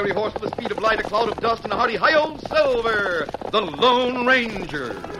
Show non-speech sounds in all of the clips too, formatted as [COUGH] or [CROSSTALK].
Fiery horse with the speed of light, a cloud of dust, and a hearty hi-yo silver, the Lone Ranger.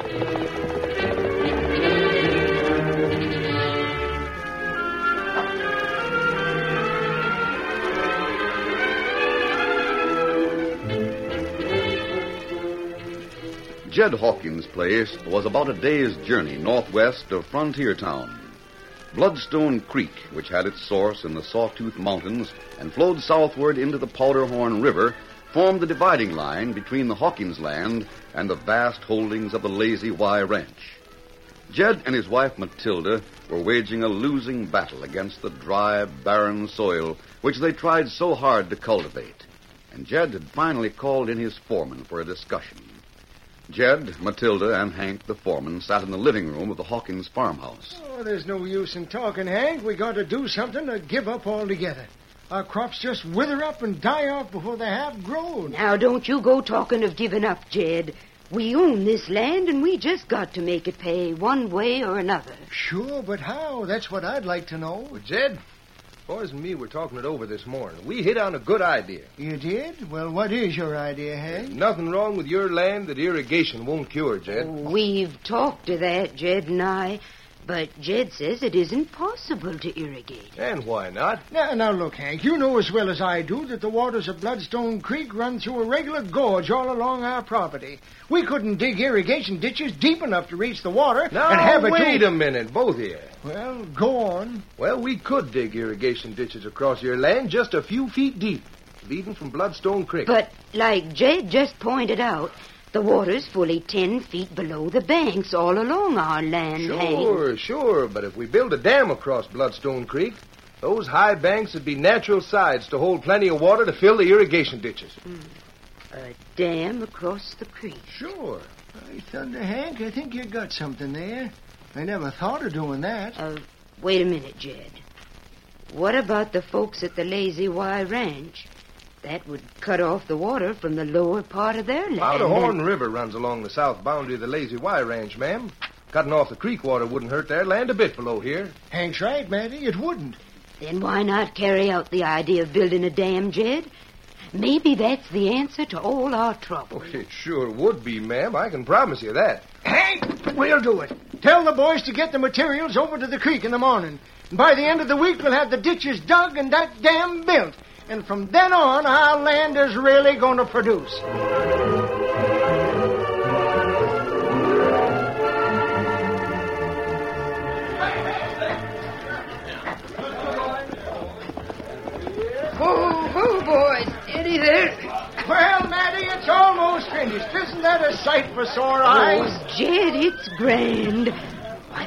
Jed Hawkins' place was about a day's journey northwest of Frontier Town. Bloodstone Creek, which had its source in the Sawtooth Mountains and flowed southward into the Powderhorn River, formed the dividing line between the Hawkins land and the vast holdings of the Lazy Y Ranch. Jed and his wife Matilda were waging a losing battle against the dry, barren soil which they tried so hard to cultivate. And Jed had finally called in his foreman for a discussion. Jed, Matilda, and Hank, the foreman, sat in the living room of the Hawkins farmhouse. Oh, there's no use in talking, Hank. We got to do something to give up altogether. Our crops just wither up and die off before they have grown. Now, don't you go talking of giving up, Jed. We own this land, and we just got to make it pay one way or another. Sure, but how? That's what I'd like to know. Well, Jed, boys and me were talking it over this morning. We hit on a good idea. You did? Well, what is your idea, There's Hank? nothing wrong with your land that irrigation won't cure, Jed. We've talked to that, Jed and I, but Jed says it isn't possible to irrigate. And why not? Now, now, look, Hank. You know as well as I do that the waters of Bloodstone Creek run through a regular gorge all along our property. We couldn't dig irrigation ditches deep enough to reach the water Now, and have it. wait to... a minute, both of you. Well, go on. Well, we could dig irrigation ditches across your land just a few feet deep, leading from Bloodstone Creek. But, like Jed just pointed out, the water's fully ten feet below the banks all along our land, Hank. Sure, sure, but if we build a dam across Bloodstone Creek, those high banks would be natural sides to hold plenty of water to fill the irrigation ditches. A dam across the creek. Sure. By thunder, Hank, I think you got something there. I never thought of doing that. Uh, wait a minute, Jed. What about the folks at the Lazy Y Ranch? That would cut off the water from the lower part of their land. Powderhorn River runs along the south boundary of the Lazy Y Ranch, ma'am. Cutting off the creek water wouldn't hurt their land a bit below here. Hank's right, Matty. It wouldn't. Then why not carry out the idea of building a dam, Jed? Maybe that's the answer to all our trouble. Oh, it sure would be, ma'am. I can promise you that. Hank, we'll do it. Tell the boys to get the materials over to the creek in the morning. And by the end of the week, we'll have the ditches dug and that dam built. And from then on, our land is really going to produce. Whoa, whoa, boys. Steady there. Well, Matty, it's almost finished. Isn't that a sight for sore eyes? Oh, Jed, it's grand.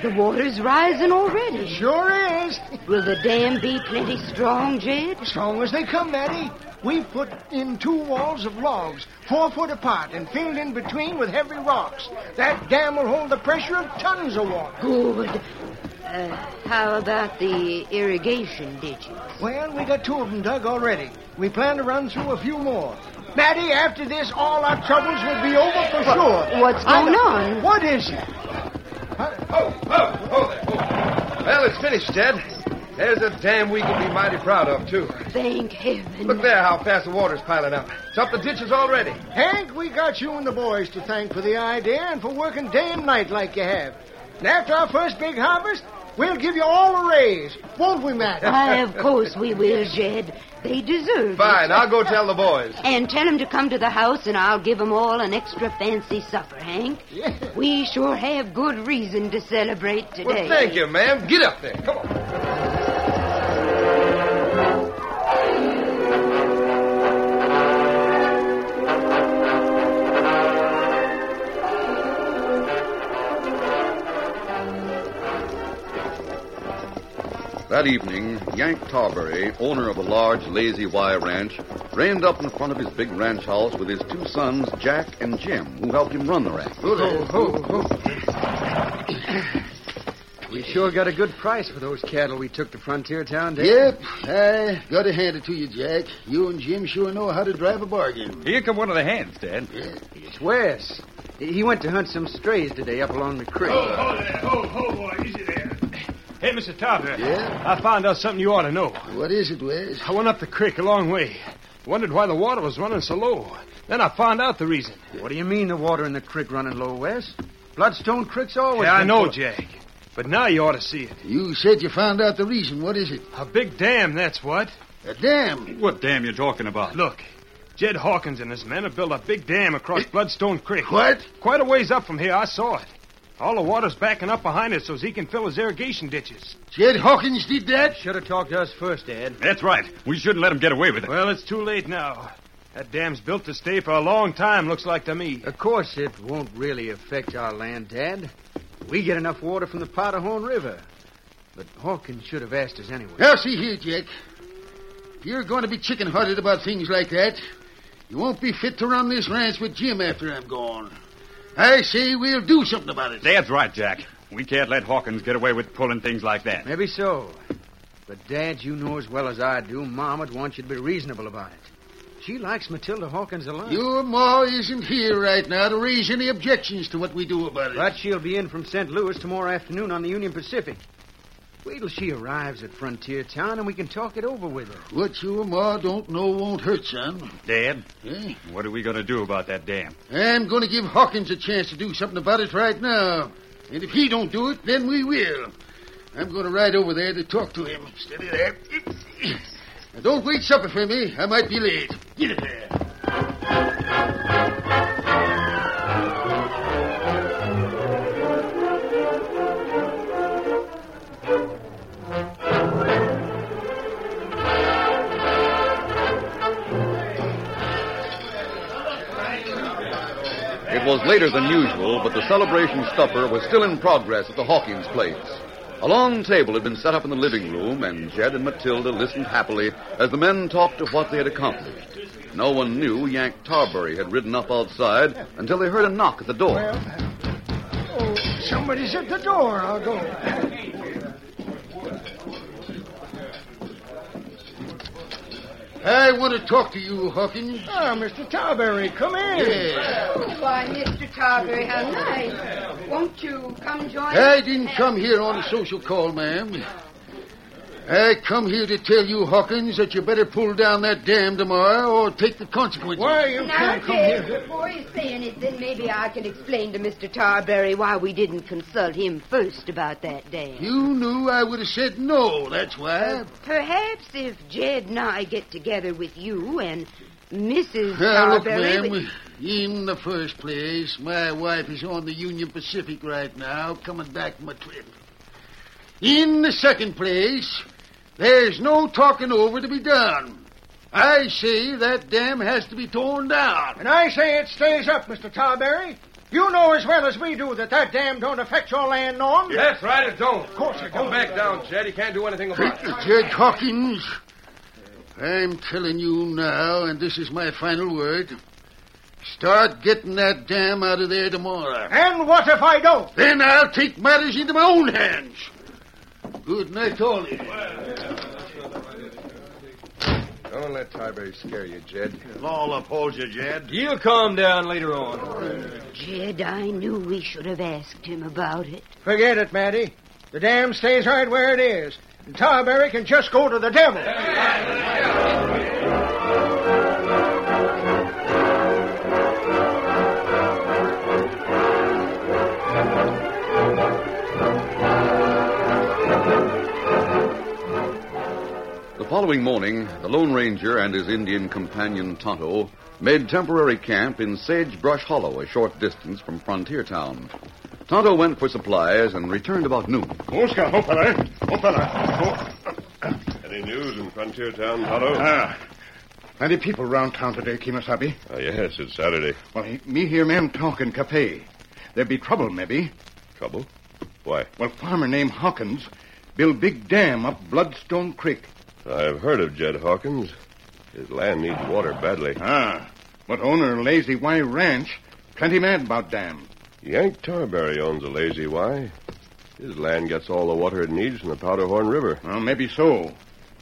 The water's rising already. Sure is. Will the dam be plenty strong, Jed? Strong as they come, Matty. We've put in two walls of logs, four foot apart, and filled in between with heavy rocks. That dam will hold the pressure of tons of water. Good. Uh, how about the irrigation ditches? Well, we got two of them dug already. We plan to run through a few more. Matty, after this, all our troubles will be over for sure. What's going on? What is it? Oh, oh, oh there. Oh. Well, it's finished, Jed. There's a dam we can be mighty proud of, too. Thank heaven. Look there how fast the water's piling up. It's up the ditches already. Hank, we got you and the boys to thank for the idea and for working day and night like you have. And after our first big harvest, we'll give you all a raise. Won't we, Matty? [LAUGHS] Why, of course we will, Jed. They deserve Fine, it. I'll go tell the boys. [LAUGHS] And tell 'em to come to the house, and I'll give 'em all an extra fancy supper, Hank. Yeah. We sure have good reason to celebrate today. Well, thank you, ma'am. Get up there. Come on. That evening, Yank Tarbury, owner of a large lazy Y ranch, reined up in front of his big ranch house with his two sons, Jack and Jim, who helped him run the ranch. We sure got a good price for those cattle we took to Frontier Town, Dave. Yep, I gotta hand it to you, Jack. You and Jim sure know how to drive a bargain. Here come one of the hands, Dad. It's Wes. He went to hunt some strays today up along the creek. Oh, oh there. Oh, oh, Mr. Tarver. Yeah? I found out something you ought to know. What is it, Wes? I went up the creek a long way. Wondered why the water was running so low. Then I found out the reason. What do you mean the water in the creek running low, Wes? Bloodstone Creek's always Yeah, I know, full- Jack. But now you ought to see it. You said you found out the reason. What is it? A big dam, that's what. A dam. What dam you talking about? Look, Jed Hawkins and his men have built a big dam across eh? Bloodstone Creek. What? Quite a ways up from here, I saw it. All the water's backing up behind it so he can fill his irrigation ditches. Jed Hawkins did that? Should have talked to us first, Dad. That's right. We shouldn't let him get away with it. Well, it's too late now. That dam's built to stay for a long time, looks like to me. Of course, it won't really affect our land, Dad. We get enough water from the Powderhorn River. But Hawkins should have asked us anyway. Now, see here, Jack. If you're going to be chicken-hearted about things like that, you won't be fit to run this ranch with Jim after I'm gone. I say we'll do something about it. Dad's right, Jack. We can't let Hawkins get away with pulling things like that. Maybe so. But, Dad, you know as well as I do, Mom would want you to be reasonable about it. She likes Matilda Hawkins a lot. Your ma isn't here right now to raise any objections to what we do about it. But she'll be in from St. Louis tomorrow afternoon on the Union Pacific. Wait till she arrives at Frontier Town and we can talk it over with her. What your ma don't know won't hurt, son. Dad, Eh? what are we going to do about that dam? I'm going to give Hawkins a chance to do something about it right now. And if he don't do it, then we will. I'm going to ride over there to talk to him. Steady there. Now, don't wait supper for me. I might be late. Get it there. It was later than usual, but the celebration supper was still in progress at the Hawkins place. A long table had been set up in the living room, and Jed and Matilda listened happily as the men talked of what they had accomplished. No one knew Yank Tarbury had ridden up outside until they heard a knock at the door. Well, oh, somebody's at the door. I'll go. I want to talk to you, Hawkins. Ah, Mr. Tarberry, come in. Yeah. Why, Mr. Tarbury, how nice. Won't you come join I us? I didn't come here on a social call, ma'am. I come here to tell you, Hawkins, that you better pull down that dam tomorrow or take the consequences. Why you Now, can't come Jed, here? before you say anything, maybe I can explain to Mr. Tarberry why we didn't consult him first about that dam. You knew I would have said no, that's why. Uh, perhaps if Jed and I get together with you and Mrs. Now, look, ma'am, we- in the first place, my wife is on the Union Pacific right now, coming back from a trip. In the second place, there's no talking over to be done. I say that dam has to be torn down. And I say it stays up, Mr. Tarberry. You know as well as we do that that dam don't affect your land norm. That's right, it don't. Of course it Go don't. Go back down, Jed. He can't do anything about it. Jed Hawkins, I'm telling you now, and this is my final word. Start getting that dam out of there tomorrow. And what if I don't? Then I'll take matters into my own hands. Good night, all of you. Don't let Tyberry scare you, Jed. Law uphold you, Jed. You'll calm down later on. Jed, I knew we should have asked him about it. Forget it, Matty. The dam stays right where it is. And Tarberry can just go to the devil. Following morning, the Lone Ranger and his Indian companion Tonto made temporary camp in Sagebrush Hollow, a short distance from Frontier Town. Tonto went for supplies and returned about noon. Oscar, oh, fella. Oh, fella. Any news in Frontier Town, Tonto? Ah. Plenty people round town today, Kimasabi. Ah, yes, it's Saturday. Well, he- me hear men talk in cafe. There be trouble, maybe. Trouble? Why? Well, farmer named Hawkins build big dam up Bloodstone Creek. I've heard of Jed Hawkins. His land needs water badly. Ah. But owner Lazy Y Ranch plenty mad about dam. Yank Tarberry owns a lazy Y. His land gets all the water it needs from the Powderhorn River. Well, maybe so.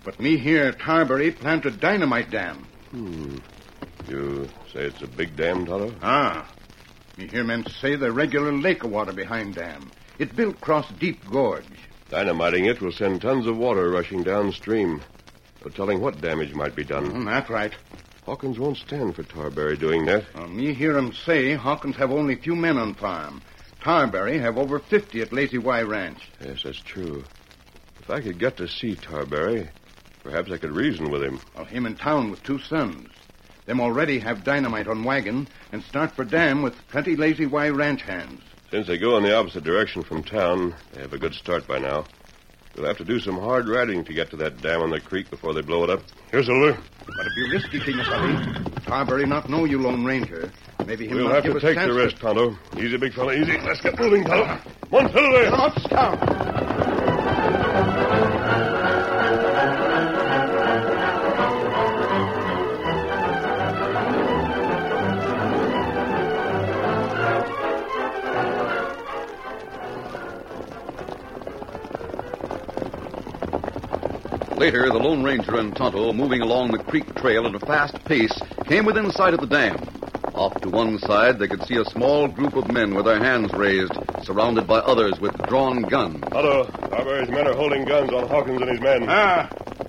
But me hear Tarberry plant a dynamite dam. Hmm. You say it's a big dam, Tonto? Ah. Me hear men say the regular lake of water behind dam. It built cross deep gorge. Dynamiting it will send tons of water rushing downstream. No telling what damage might be done. Mm, that's right. Hawkins won't stand for Tarberry doing that. Well, me him say Hawkins have only few men on farm. Tarberry have over 50 at Lazy Y Ranch. Yes, that's true. If I could get to see Tarberry, perhaps I could reason with him. Well, him in town with two sons. Them already have dynamite on wagon and start for dam with plenty Lazy Y Ranch hands. Since they go in the opposite direction from town, they have a good start by now. We'll have to do some hard riding to get to that dam on the creek before they blow it up. Here's Silver. But it be risky, Kimasabi. Tarberry not know you, Lone Ranger. Maybe him We'll not have to take the rest, Tonto. Easy, big fella, easy. Let's get moving, Tonto. Come on, Silver. Up, scout. Later, the Lone Ranger and Tonto, moving along the creek trail at a fast pace, came within sight of the dam. Off to one side, they could see a small group of men with their hands raised, surrounded by others with drawn guns. Tonto, Tarberry's men are holding guns on Hawkins and his men. Ah,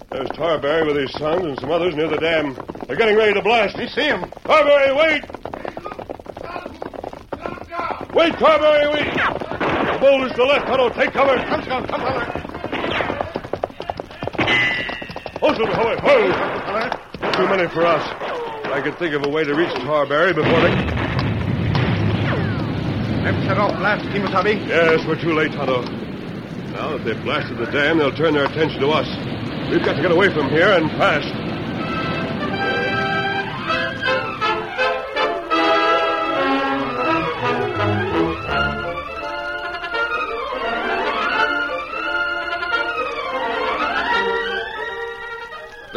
There's Tarberry with his sons and some others near the dam. They're getting ready to blast. me see him. Tarberry, wait! Wait, Tarberry, wait! The boulders to the left, Tonto. Take cover. Come, scout, come, fella. Silver, hurry, hurry. Too many for us. I could think of a way to reach Tarberry before they... Them set off blast, Kimasabi. Yes, we're too late, Tonto. Now that they've blasted the dam, they'll turn their attention to us. We've got to get away from here and fast.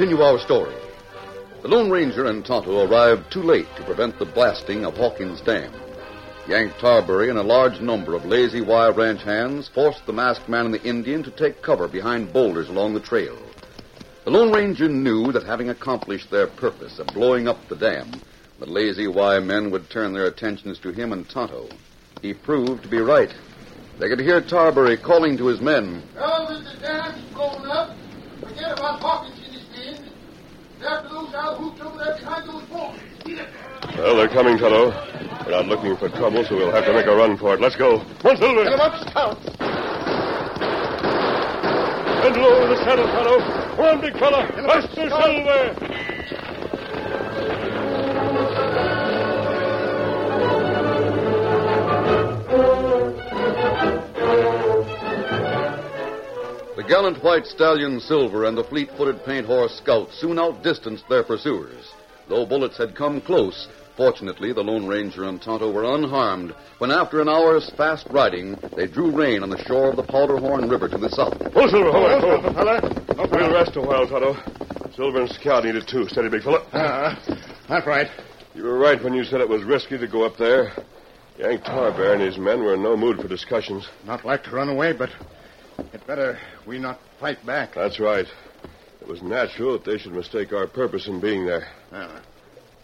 Continue our story. The Lone Ranger and Tonto arrived too late to prevent the blasting of Hawkins Dam. Yank Tarbury and a large number of lazy Y ranch hands forced the masked man and the Indian to take cover behind boulders along the trail. The Lone Ranger knew that having accomplished their purpose of blowing up the dam, the lazy Y men would turn their attentions to him and Tonto. He proved to be right. They could hear Tarbury calling to his men. That the dam's blown up, forget about Hawkins Well, they're coming, Tonto. We're not looking for trouble, so we'll have to make a run for it. Let's go. Come on, Silver. Get 'em up, Scout. Bend low over the saddle, Tonto. Come on, big fella. Faster, Silver. Gallant white stallion Silver and the fleet footed paint horse Scout soon outdistanced their pursuers. Though bullets had come close, fortunately the Lone Ranger and Tonto were unharmed when, after an hour's fast riding, they drew rein on the shore of the Powderhorn River to the south. Oh, Silver, hold on, hold on. fella. We'll rest a while, Tonto. Silver and Scout need it too. Steady, big fella. Ah, that's right. You were right when you said it was risky to go up there. Yank Tarbear and his men were in no mood for discussions. Not like to run away, but it better we not fight back. That's right. It was natural that they should mistake our purpose in being there. Ah.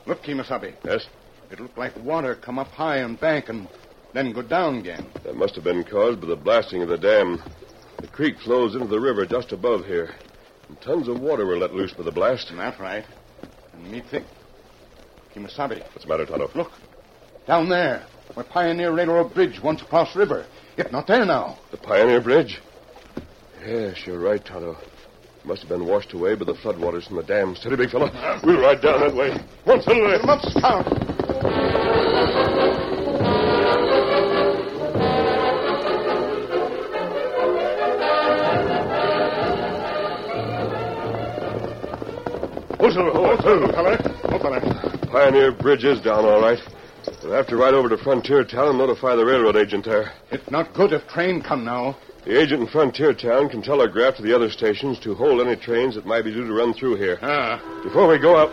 Look, Kimasabi. Yes? It looked like water come up high and bank and then go down again. That must have been caused by the blasting of the dam. The creek flows into the river just above here. And tons of water were let loose by the blast. That's right. And me think. Kimasabi. What's the matter, Tonto? Look. Down there, where Pioneer Railroad Bridge once across river. It's not there now. The Pioneer Bridge? Yes, you're right, Tonto. Must have been washed away by the floodwaters from the dam. Steady, big fella. We'll ride down that way. Come on, Silver. Come up, Scout. Silver, hold on, Silver. fella. Pioneer Bridge is down, all right. We'll have to ride over to Frontier Town and notify the railroad agent there. It's not good if train come now. The agent in Frontier Town can telegraph to the other stations to hold any trains that might be due to run through here. Ah. Before we go up,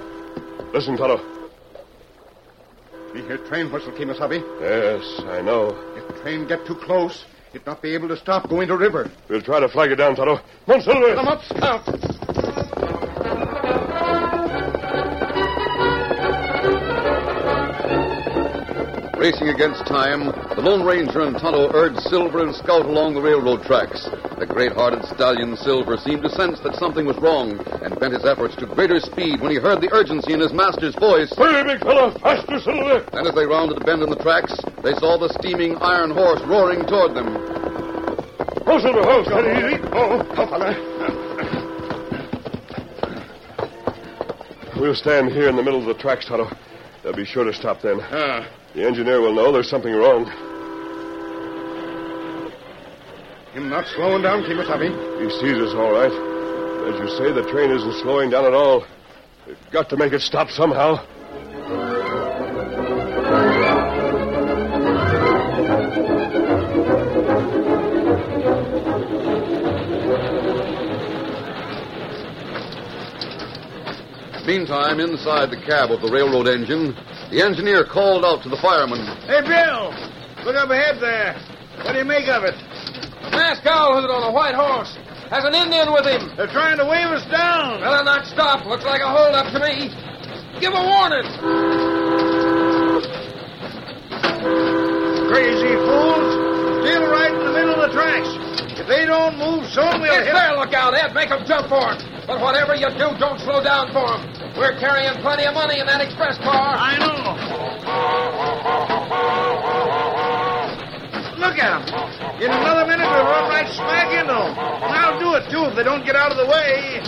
listen, Tonto. You hear train whistle, Kimasabi? Yes, I know. If train get too close, it not be able to stop going to river. We'll try to flag it down, Tonto. Come. Come up, Scout. Racing against time, the Lone Ranger and Tonto urged Silver and Scout along the railroad tracks. The great-hearted stallion Silver seemed to sense that something was wrong and bent his efforts to greater speed when he heard the urgency in his master's voice. Hurry, big fella. Faster, Silver. And as they rounded a bend in the tracks, they saw the steaming iron horse roaring toward them. Oh, Silver, steady, easy. Oh, fella. We'll stand here in the middle of the tracks, Tonto. They'll be sure to stop then. Ah. The engineer will know there's something wrong. Him not slowing down, Kimasabi. He sees us all right. As you say, the train isn't slowing down at all. We've got to make it stop somehow. Meantime, inside the cab of the railroad engine, the engineer called out to the fireman. Hey, Bill! Look up ahead there. What do you make of it? Masked owlhoot on a white horse. Has an Indian with him. They're trying to wave us down. Better not stop. Looks like a holdup to me. Give a warning. Crazy fools. Still right in the middle of the tracks. If they don't move soon, we'll It's hit their lookout, Ed. Make 'em jump for it. But whatever you do, don't slow down for 'em. We're carrying plenty of money in that express car. I know. Look at them. In another minute, we'll run right smack into 'em. And I'll do it, too, if they don't get out of the way.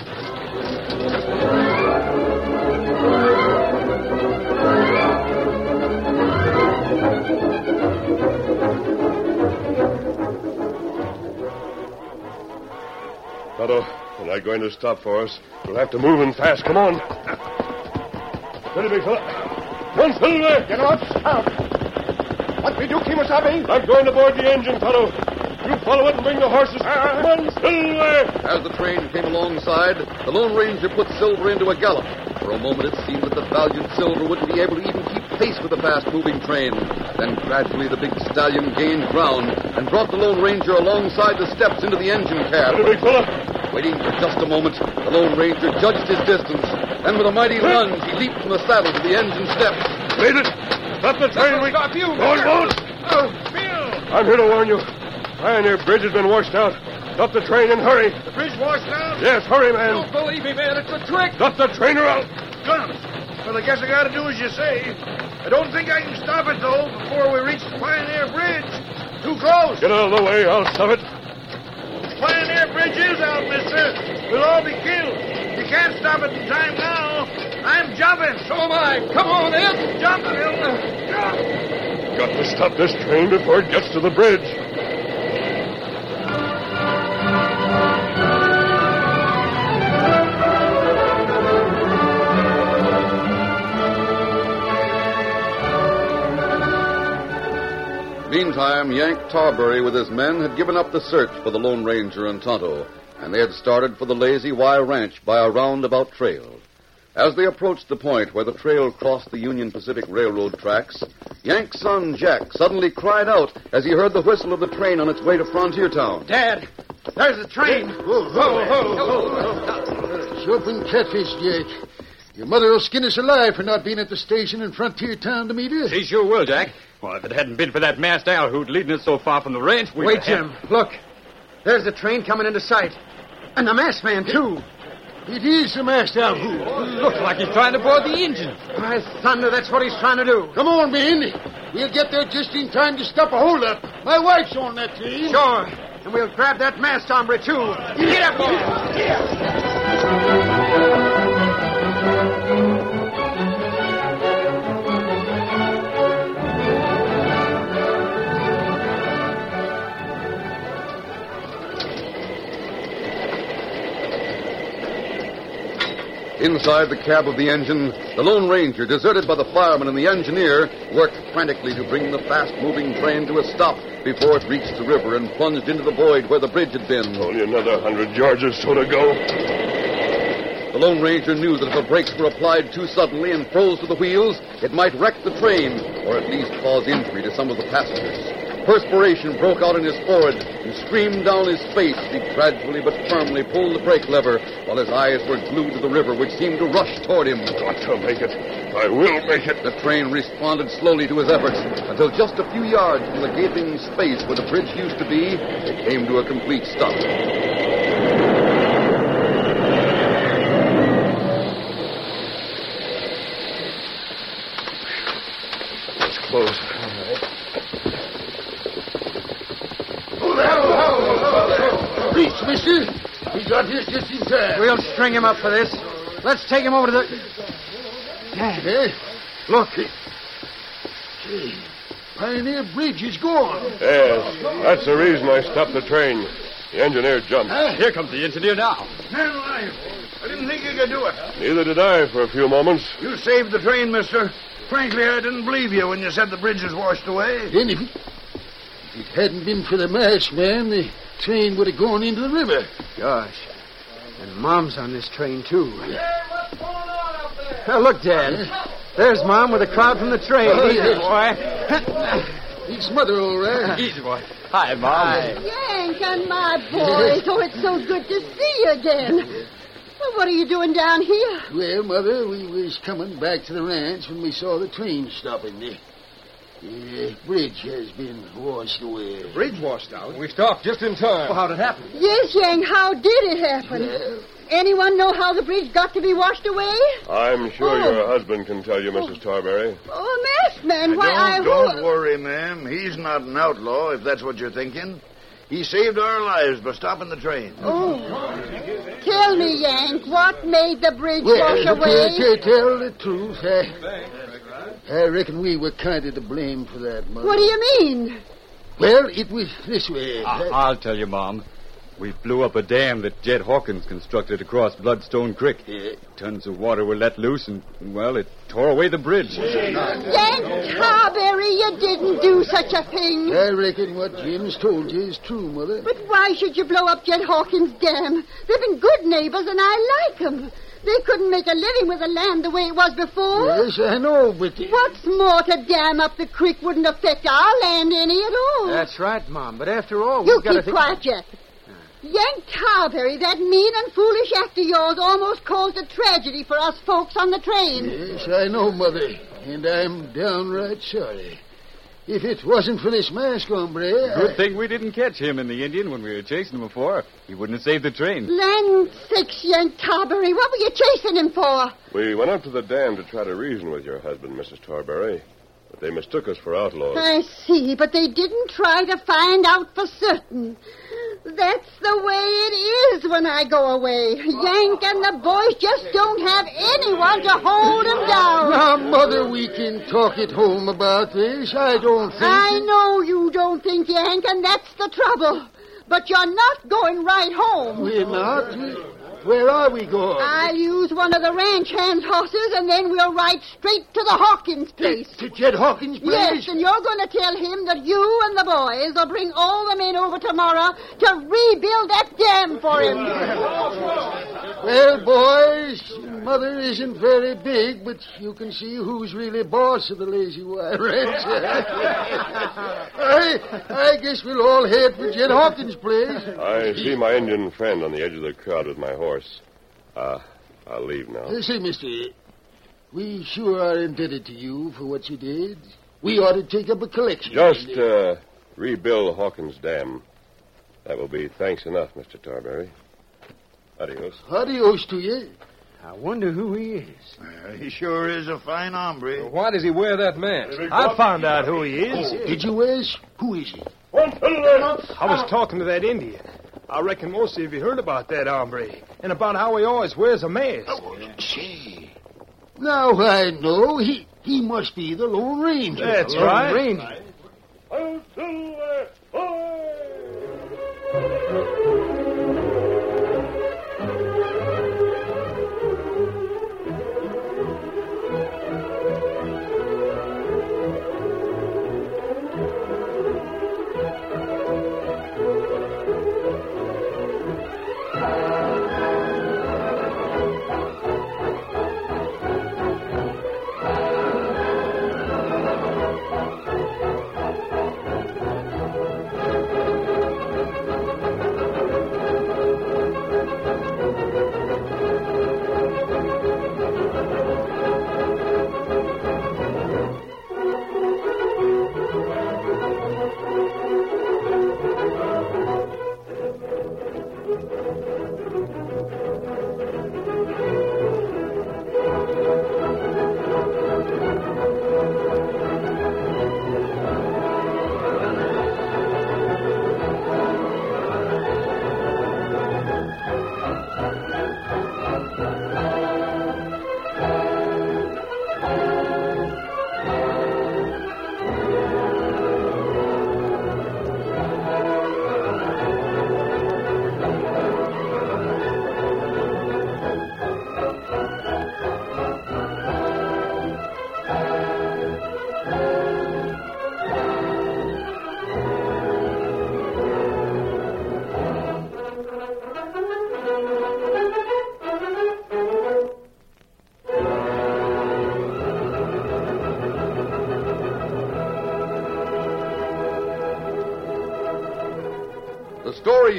Tonto, they're not going to stop for us. We'll have to move in fast. Come on. Steady, big fella. Come on, Silver. Get up, Scout. What we do, Kimasabi? I'm going aboard the engine, Tonto. You follow it and bring the horses. Ah. Come on, Silver! As the train came alongside, the Lone Ranger put Silver into a gallop. For a moment it seemed that the valiant Silver wouldn't be able to even keep pace with the fast-moving train. Then gradually the big stallion gained ground and brought the Lone Ranger alongside the steps into the engine cab. big fella. Waiting for just a moment, the Lone Ranger judged his distance. Then with a mighty lunge, he leaped from the saddle to the engine steps. Made it. Stop the train. We... Stop you, Go on. Oh, Bill! I'm here to warn you. Pioneer Bridge has been washed out. Stop the train and hurry. The bridge washed out? Yes, hurry, man. Don't believe me, man. It's a trick. Stop the train or I'll... Guns. Well, I guess I gotta do as you say. I don't think I can stop it, though, before we reach the Pioneer Bridge. Too close. Get out of the way. I'll stop it. Pioneer Bridge is out, mister. We'll all be killed. You can't stop it in time now. I'm jumping. So am I. Come on, Ed. Jump, Bill. Jump. Got to stop this train before it gets to the bridge. Meantime, Yank Tarbury with his men had given up the search for the Lone Ranger and Tonto, and they had started for the Lazy Y Ranch by a roundabout trail. As they approached the point where the trail crossed the Union Pacific Railroad tracks, Yank's son Jack suddenly cried out as he heard the whistle of the train on its way to Frontier Town. Dad, there's the train. Whoa, whoa, whoa, Sharpen catfish, Jack. Your mother will skin us alive for not being at the station in Frontier Town to meet us. She sure will, Jack. Well, if it hadn't been for that masked owlhoot leading us so far from the ranch, we'd Wait, have... Jim. Look. There's the train coming into sight. And the masked man, too. It is the masked owl. Looks like he's trying to board the engine. By thunder, that's what he's trying to do. Come on, Ben. We'll get there just in time to stop a holdup. My wife's on that train. Sure. And we'll grab that masked hombre, too. Get up, boy. Inside the cab of the engine, the Lone Ranger, deserted by the fireman and the engineer, worked frantically to bring the fast-moving train to a stop before it reached the river and plunged into the void where the bridge had been. Only another hundred yards or so to go. The Lone Ranger knew that if the brakes were applied too suddenly and froze to the wheels, it might wreck the train, or at least cause injury to some of the passengers. Perspiration broke out in his forehead and streamed down his face as he gradually but firmly pulled the brake lever while his eyes were glued to the river which seemed to rush toward him. Got to make it. I will make it. The train responded slowly to his efforts until just a few yards from the gaping space where the bridge used to be, it came to a complete stop. We got here just in time. Uh, we'll string him up for this. Let's take him over to the. Hey, look. Gee, Pioneer Bridge is gone. Yes, that's the reason I stopped the train. The engineer jumped. Here comes the engineer now. Man alive. I didn't think you could do it. Neither did I for a few moments. You saved the train, mister. Frankly, I didn't believe you when you said the bridge was washed away. Then if it, if it hadn't been for the masked man, the train would have gone into the river. Gosh. And Mom's on this train, too. Now, look, Dad. There's Mom with a crowd from the train. Oh, Easy, yes. boy. He's mother, all right. Easy, boy. Hi, Mom. Yank and my boys. Oh, it's so good to see you again. Well, what are you doing down here? Well, Mother, we was coming back to the ranch when we saw the train stopping. The, the bridge has been washed away. The Bridge washed out. We stopped just in time. Well, how'd it happen? Yes, Yank, how did it happen? Anyone know how the bridge got to be washed away? I'm sure Oh. your husband can tell you, Mrs. Oh. Tarberry. Oh, masked man, why I... don't, who- don't worry, ma'am. He's not an outlaw, if that's what you're thinking. He saved our lives by stopping the train. Oh. Tell me, Yank, what made the bridge Well, wash to away? tell, tell the truth, I, I reckon we were kind of to blame for that, Mother. What do you mean? Well, it was this way. I- I'll tell you, Mom. We blew up a dam that Jed Hawkins constructed across Bloodstone Creek. Tons of water were let loose, and, well, it tore away the bridge. Yank Tarberry, you didn't do such a thing. I reckon what Jim's told you is true, Mother. But why should you blow up Jed Hawkins' dam? They've been good neighbors, and I like 'em. They couldn't make a living with the land the way it was before. Yes, I know, but... What's more, to dam up the creek wouldn't affect our land any at all. That's right, Mom. But after all, You we've got to keep think... quiet, Jeff. Yank Tarberry, that mean and foolish act of yours almost caused a tragedy for us folks on the train. Yes, I know, Mother. And I'm downright sorry. If it wasn't for this mask, hombre... Good I- thing we didn't catch him and the Indian when we were chasing him before. He wouldn't have saved the train. Land sakes, Yank Tarberry, what were you chasing him for? We went up to the dam to try to reason with your husband, Mrs. Tarberry. But they mistook us for outlaws. I see, but they didn't try to find out for certain. That's the way it is when I go away. Yank and the boys just don't have anyone to hold them down. Now, Mother, we can talk at home about this. I don't think... I know you don't think, Yank, and that's the trouble. But you're not going right home. We're not? Where are we going? I'll use one of the ranch hands' horses, and then we'll ride straight to the Hawkins place. To Jed Hawkins' place? Yes, and you're going to tell him that you and the boys will bring all the men over tomorrow to rebuild that dam for him. [LAUGHS] Well, boys, Mother isn't very big, but you can see who's really boss of the Lazy Y Ranch. [LAUGHS] I, I guess we'll all head for Jed Hawkins' place. I see my Indian friend on the edge of the crowd with my horse. Uh, I'll leave now. Uh, say, mister, we sure are indebted to you for what you did. We ought to take up a collection. Just uh, rebuild Hawkins Dam. That will be thanks enough, Mr. Tarberry. Adios. Adios to you. I wonder who he is. he sure is a fine hombre. Why does he wear that mask? I found out who he is. Oh, did you ask? Who is he? I was talking to that Indian. I reckon most of you heard about that hombre and about how he always wears a mask. Oh, Say, now I know. He he must be the Lone Ranger. That's The Lone right. Ranger. The story